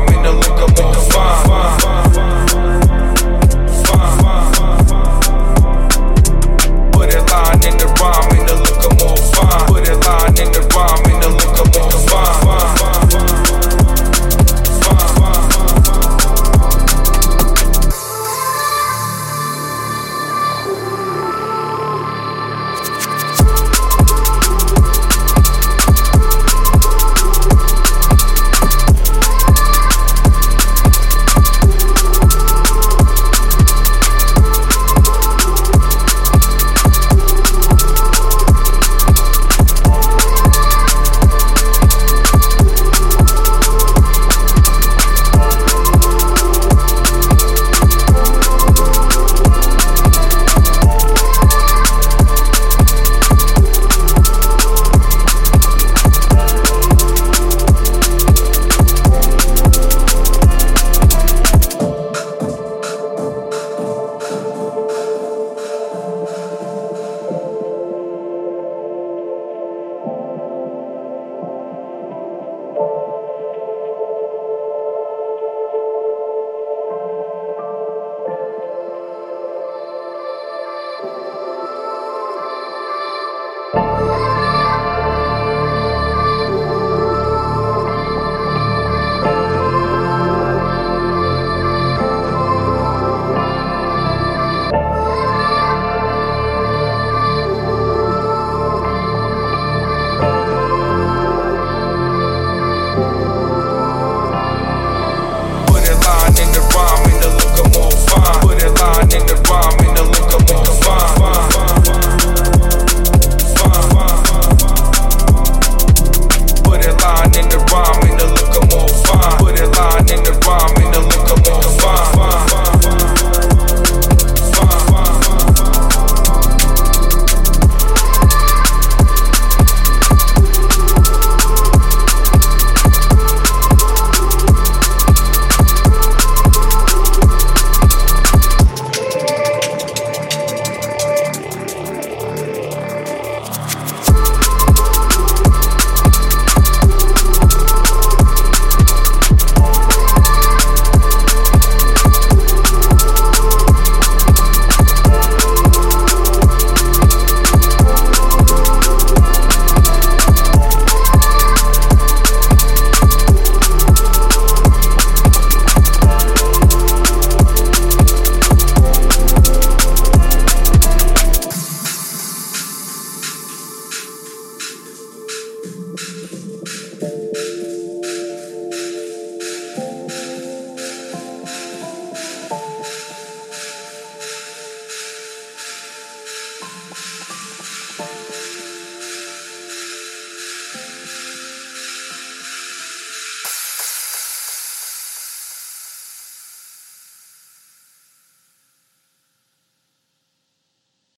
Mom in the liquor, won't